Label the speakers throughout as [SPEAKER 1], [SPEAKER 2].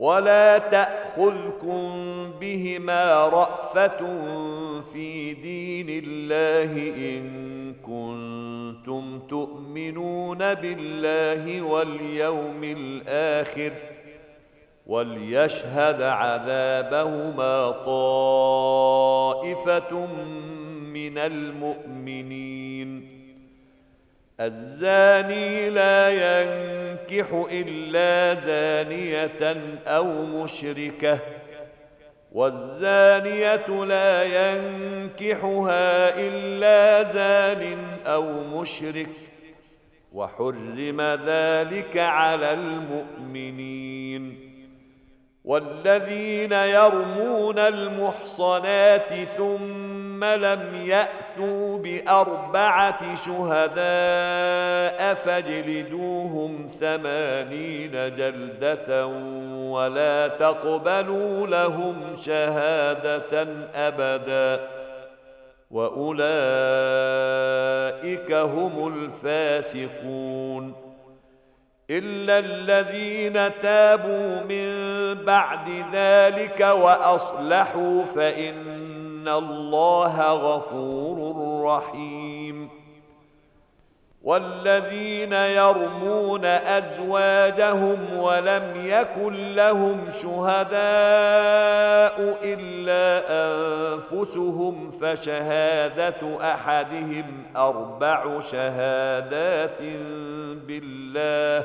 [SPEAKER 1] ولا تأخذكم بهما رأفة في دين الله إن كنتم تؤمنون بالله واليوم الآخر وليشهد عذابهما طائفة من المؤمنين الزاني لا ينكح الا زانيه او مشركه والزانيه لا ينكحها الا زان او مشرك وحرم ذلك على المؤمنين والذين يرمون المحصنات ثم ثم لم ياتوا باربعه شهداء فاجلدوهم ثمانين جلده ولا تقبلوا لهم شهاده ابدا واولئك هم الفاسقون الا الذين تابوا من بعد ذلك واصلحوا فان ان الله غفور رحيم والذين يرمون ازواجهم ولم يكن لهم شهداء الا انفسهم فشهاده احدهم اربع شهادات بالله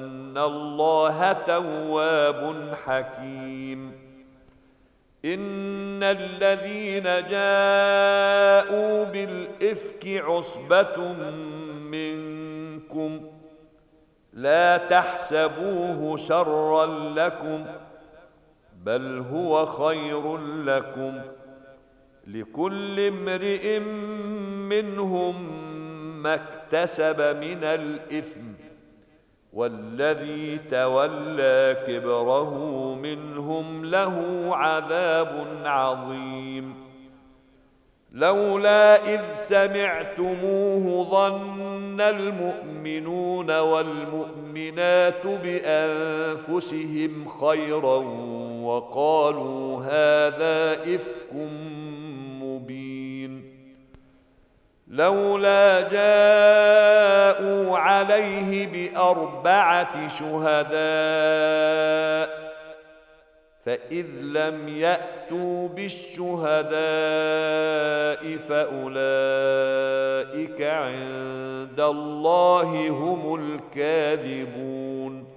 [SPEAKER 1] ان الله تواب حكيم ان الذين جاءوا بالافك عصبه منكم لا تحسبوه شرا لكم بل هو خير لكم لكل امرئ منهم ما اكتسب من الاثم والذي تولى كبره منهم له عذاب عظيم لولا اذ سمعتموه ظن المؤمنون والمؤمنات بانفسهم خيرا وقالوا هذا افك لولا جاءوا عليه باربعه شهداء فاذ لم ياتوا بالشهداء فاولئك عند الله هم الكاذبون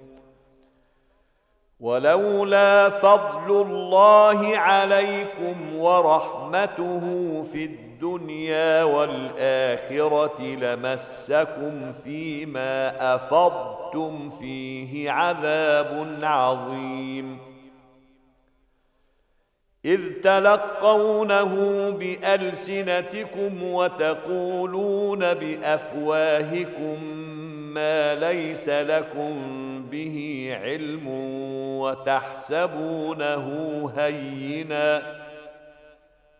[SPEAKER 1] ولولا فضل الله عليكم ورحمته في الدنيا الدنيا والآخرة لمسكم فيما أفضتم فيه عذاب عظيم إذ تلقونه بألسنتكم وتقولون بأفواهكم ما ليس لكم به علم وتحسبونه هيناً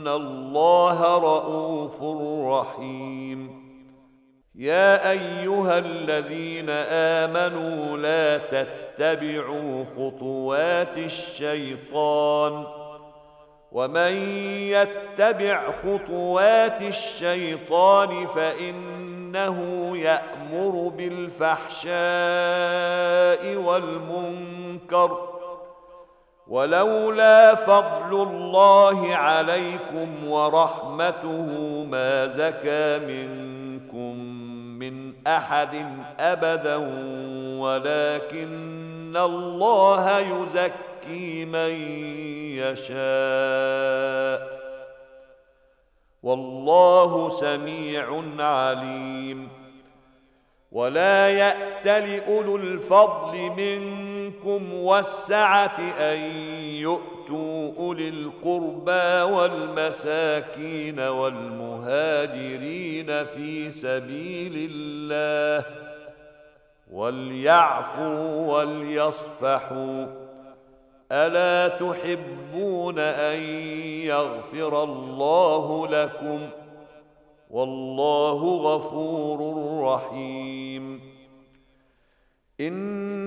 [SPEAKER 1] ان الله رؤوف رحيم يا ايها الذين امنوا لا تتبعوا خطوات الشيطان ومن يتبع خطوات الشيطان فانه يامر بالفحشاء والمنكر ولولا فضل الله عليكم ورحمته ما زكى منكم من احد ابدا ولكن الله يزكي من يشاء والله سميع عليم ولا يات اولو الفضل منكم منكم والسعة أن يؤتوا أولي القربى والمساكين والمهاجرين في سبيل الله وليعفوا وليصفحوا ألا تحبون أن يغفر الله لكم والله غفور رحيم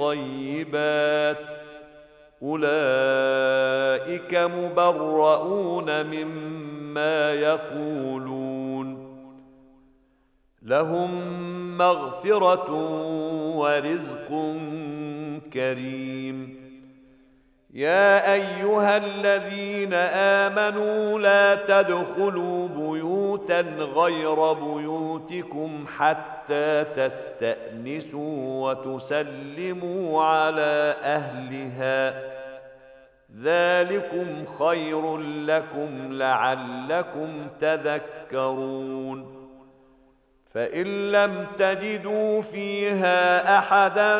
[SPEAKER 1] الطيبات اولئك مبرؤون مما يقولون لهم مغفره ورزق كريم يا ايها الذين امنوا لا تدخلوا بيوتا غير بيوتكم حتى تستانسوا وتسلموا على اهلها ذلكم خير لكم لعلكم تذكرون فان لم تجدوا فيها احدا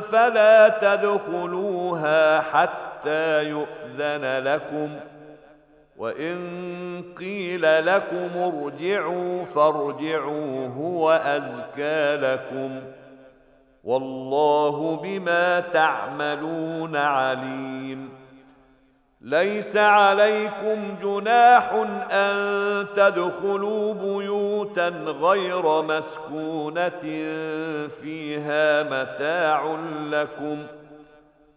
[SPEAKER 1] فلا تدخلوها حتى حتى يؤذن لكم وان قيل لكم ارجعوا فارجعوا هو ازكى لكم والله بما تعملون عليم ليس عليكم جناح ان تدخلوا بيوتا غير مسكونه فيها متاع لكم ۖ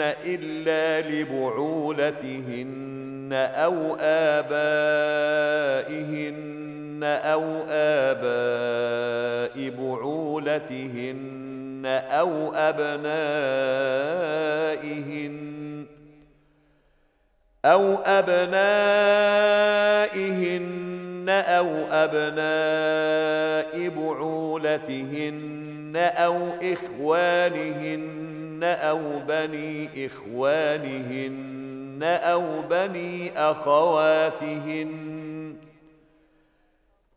[SPEAKER 1] إلا لبعولتهن أو آبائهن أو آباء بعولتهن أو أبنائهن أو أبنائهن أو أبناء بعولتهن أو إخوانهن أو بني إخوانهن أو بني أخواتهن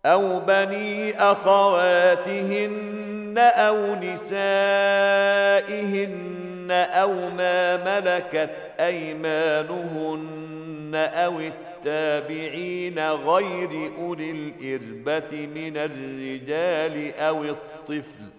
[SPEAKER 1] أو بني أخواتهن أو نسائهن أو ما ملكت أيمانهن أو التابعين غير أولي الإربة من الرجال أو الطفل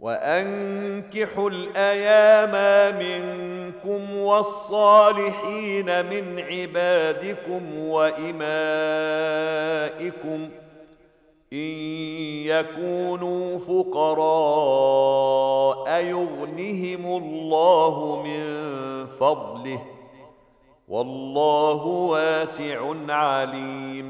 [SPEAKER 1] وانكحوا الايام منكم والصالحين من عبادكم وامائكم ان يكونوا فقراء يغنهم الله من فضله والله واسع عليم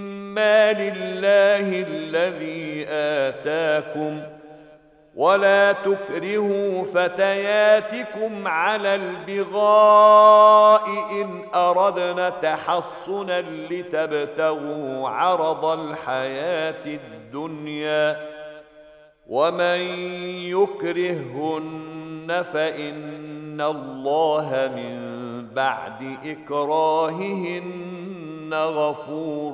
[SPEAKER 1] مال الله الذي آتاكم ولا تكرهوا فتياتكم على البغاء إن أردنا تحصنا لتبتغوا عرض الحياة الدنيا ومن يكرهن فإن الله من بعد إكراههن غفور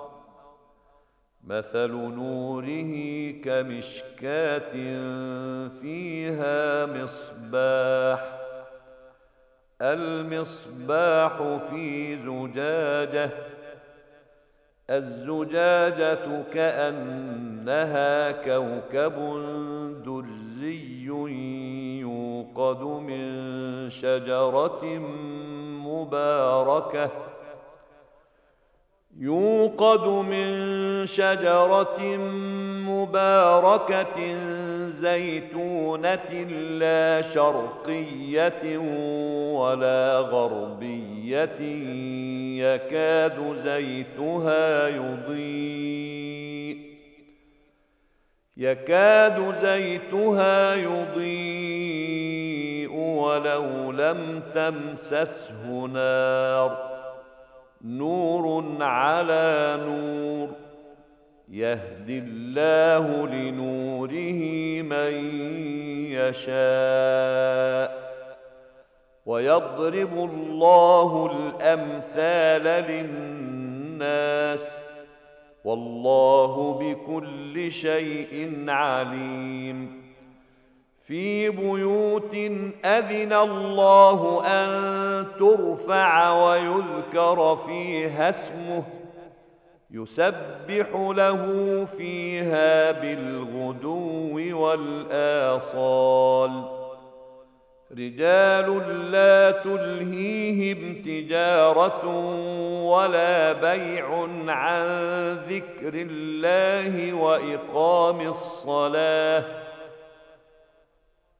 [SPEAKER 1] مثل نوره كمشكاه فيها مصباح المصباح في زجاجه الزجاجه كانها كوكب درزي يوقد من شجره مباركه يوقد من شجرة مباركة زيتونة لا شرقية ولا غربية يكاد زيتها يضيء يكاد زيتها يضيء ولو لم تمسسه نار نور على نور يهدي الله لنوره من يشاء ويضرب الله الامثال للناس والله بكل شيء عليم في بيوت اذن الله ان ترفع ويذكر فيها اسمه يسبح له فيها بالغدو والاصال رجال لا تلهيهم تجاره ولا بيع عن ذكر الله واقام الصلاه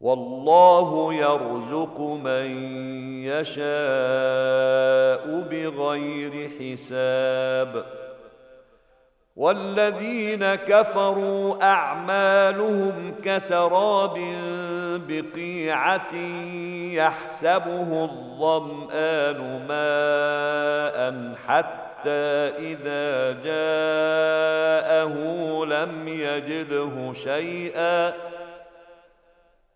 [SPEAKER 1] والله يرزق من يشاء بغير حساب والذين كفروا اعمالهم كسراب بقيعه يحسبه الظمان ماء حتى اذا جاءه لم يجده شيئا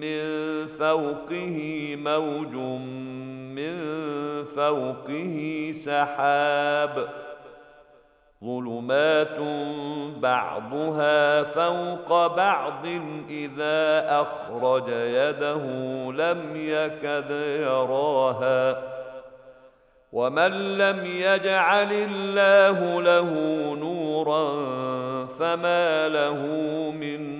[SPEAKER 1] من فوقه موج من فوقه سحاب ظلمات بعضها فوق بعض اذا اخرج يده لم يكد يراها ومن لم يجعل الله له نورا فما له من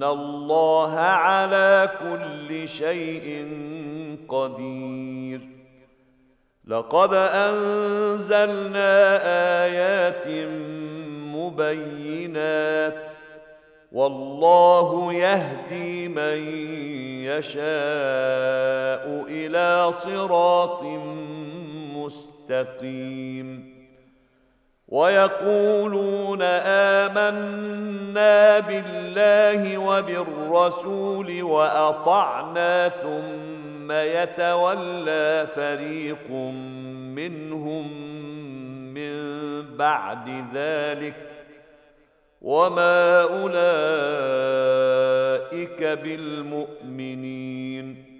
[SPEAKER 1] ان الله على كل شيء قدير لقد انزلنا ايات مبينات والله يهدي من يشاء الى صراط مستقيم ويقولون امنا بالله وبالرسول واطعنا ثم يتولى فريق منهم من بعد ذلك وما اولئك بالمؤمنين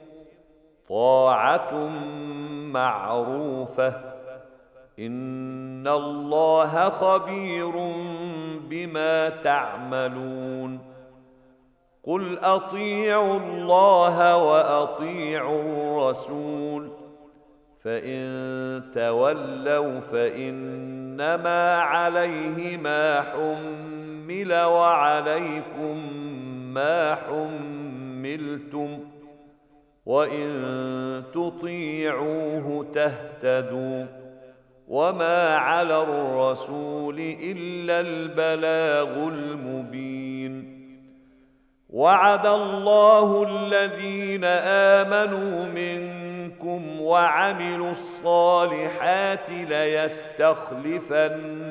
[SPEAKER 1] طاعه معروفه ان الله خبير بما تعملون قل اطيعوا الله واطيعوا الرسول فان تولوا فانما عليه ما حمل وعليكم ما حملتم وان تطيعوه تهتدوا وما على الرسول الا البلاغ المبين وعد الله الذين امنوا منكم وعملوا الصالحات ليستخلفن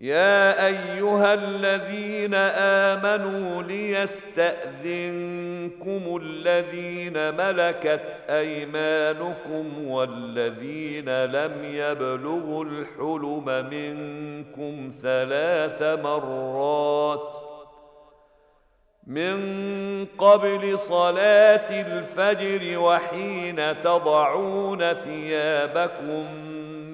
[SPEAKER 1] يا ايها الذين امنوا ليستاذنكم الذين ملكت ايمانكم والذين لم يبلغوا الحلم منكم ثلاث مرات من قبل صلاه الفجر وحين تضعون ثيابكم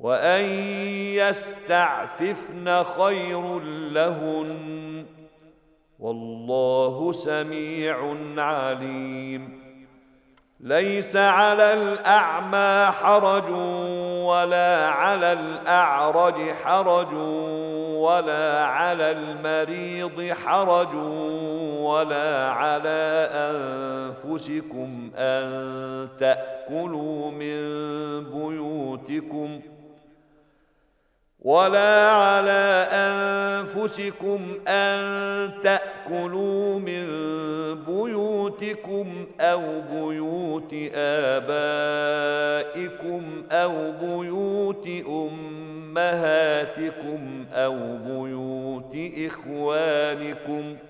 [SPEAKER 1] وان يستعففن خير لهن والله سميع عليم ليس على الاعمى حرج ولا على الاعرج حرج ولا على المريض حرج ولا على انفسكم ان تاكلوا من بيوتكم ۖ ولا على انفسكم ان تاكلوا من بيوتكم او بيوت ابائكم او بيوت امهاتكم او بيوت اخوانكم ۖ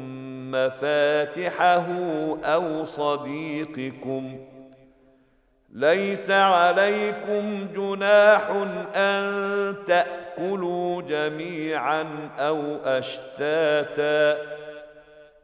[SPEAKER 1] مفاتحه او صديقكم ليس عليكم جناح ان تاكلوا جميعا او اشتاتا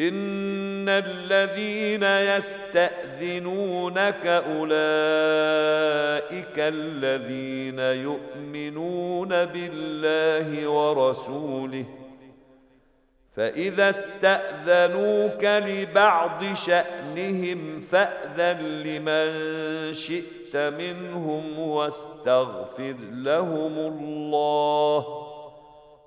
[SPEAKER 1] ان الذين يستاذنونك اولئك الذين يؤمنون بالله ورسوله فاذا استاذنوك لبعض شانهم فاذن لمن شئت منهم واستغفر لهم الله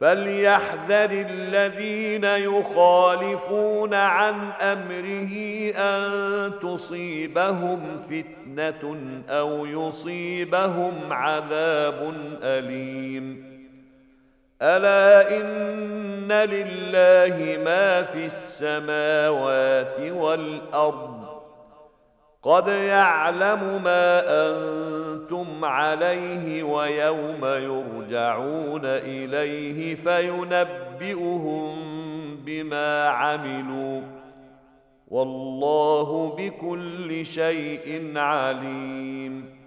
[SPEAKER 1] فليحذر الذين يخالفون عن امره ان تصيبهم فتنه او يصيبهم عذاب اليم الا ان لله ما في السماوات والارض قد يعلم ما انت كنتم عليه ويوم يرجعون اليه فينبئهم بما عملوا والله بكل شيء عليم